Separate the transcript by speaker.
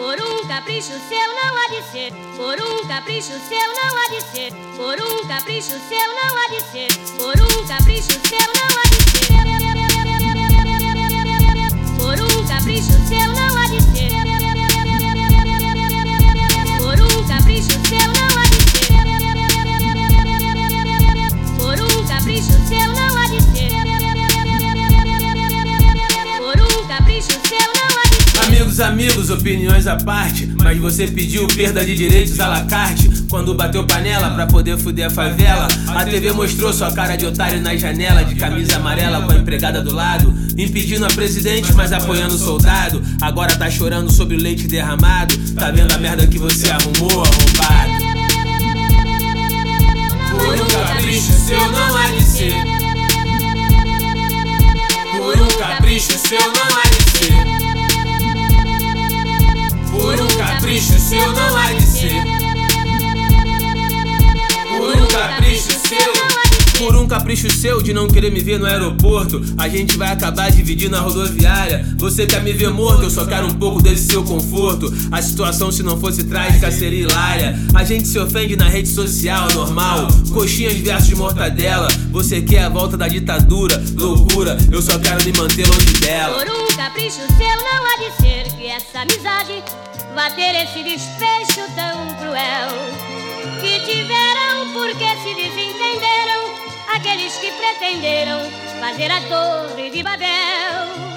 Speaker 1: Por um capricho seu não há de ser. Por um capricho seu não há de ser. Por um capricho seu não há de ser. Por um capricho seu não há de ser. Por um capricho seu não há de ser.
Speaker 2: Amigos, opiniões à parte. Mas você pediu perda de direitos à la carte. Quando bateu panela pra poder fuder a favela. A TV mostrou sua cara de otário na janela. De camisa amarela com a empregada do lado. Impedindo a presidente, mas apoiando o soldado. Agora tá chorando sobre o leite derramado. Tá vendo a merda que você arrumou, arrombado? Por um capricho seu não há de ser. Por um capricho seu não de ser. Capricho seu de não querer me ver no aeroporto, a gente vai acabar dividindo a rodoviária. Você quer me ver morto, eu só quero um pouco desse seu conforto. A situação, se não fosse trágica, seria hilária. A gente se ofende na rede social, normal. Coxinhas versus mortadela. Você quer a volta da ditadura, loucura. Eu só quero me manter longe dela.
Speaker 1: Por um capricho seu não há de ser que essa amizade vá ter esse desfecho desentenderam aqueles que pretenderam fazer a torre de Babel.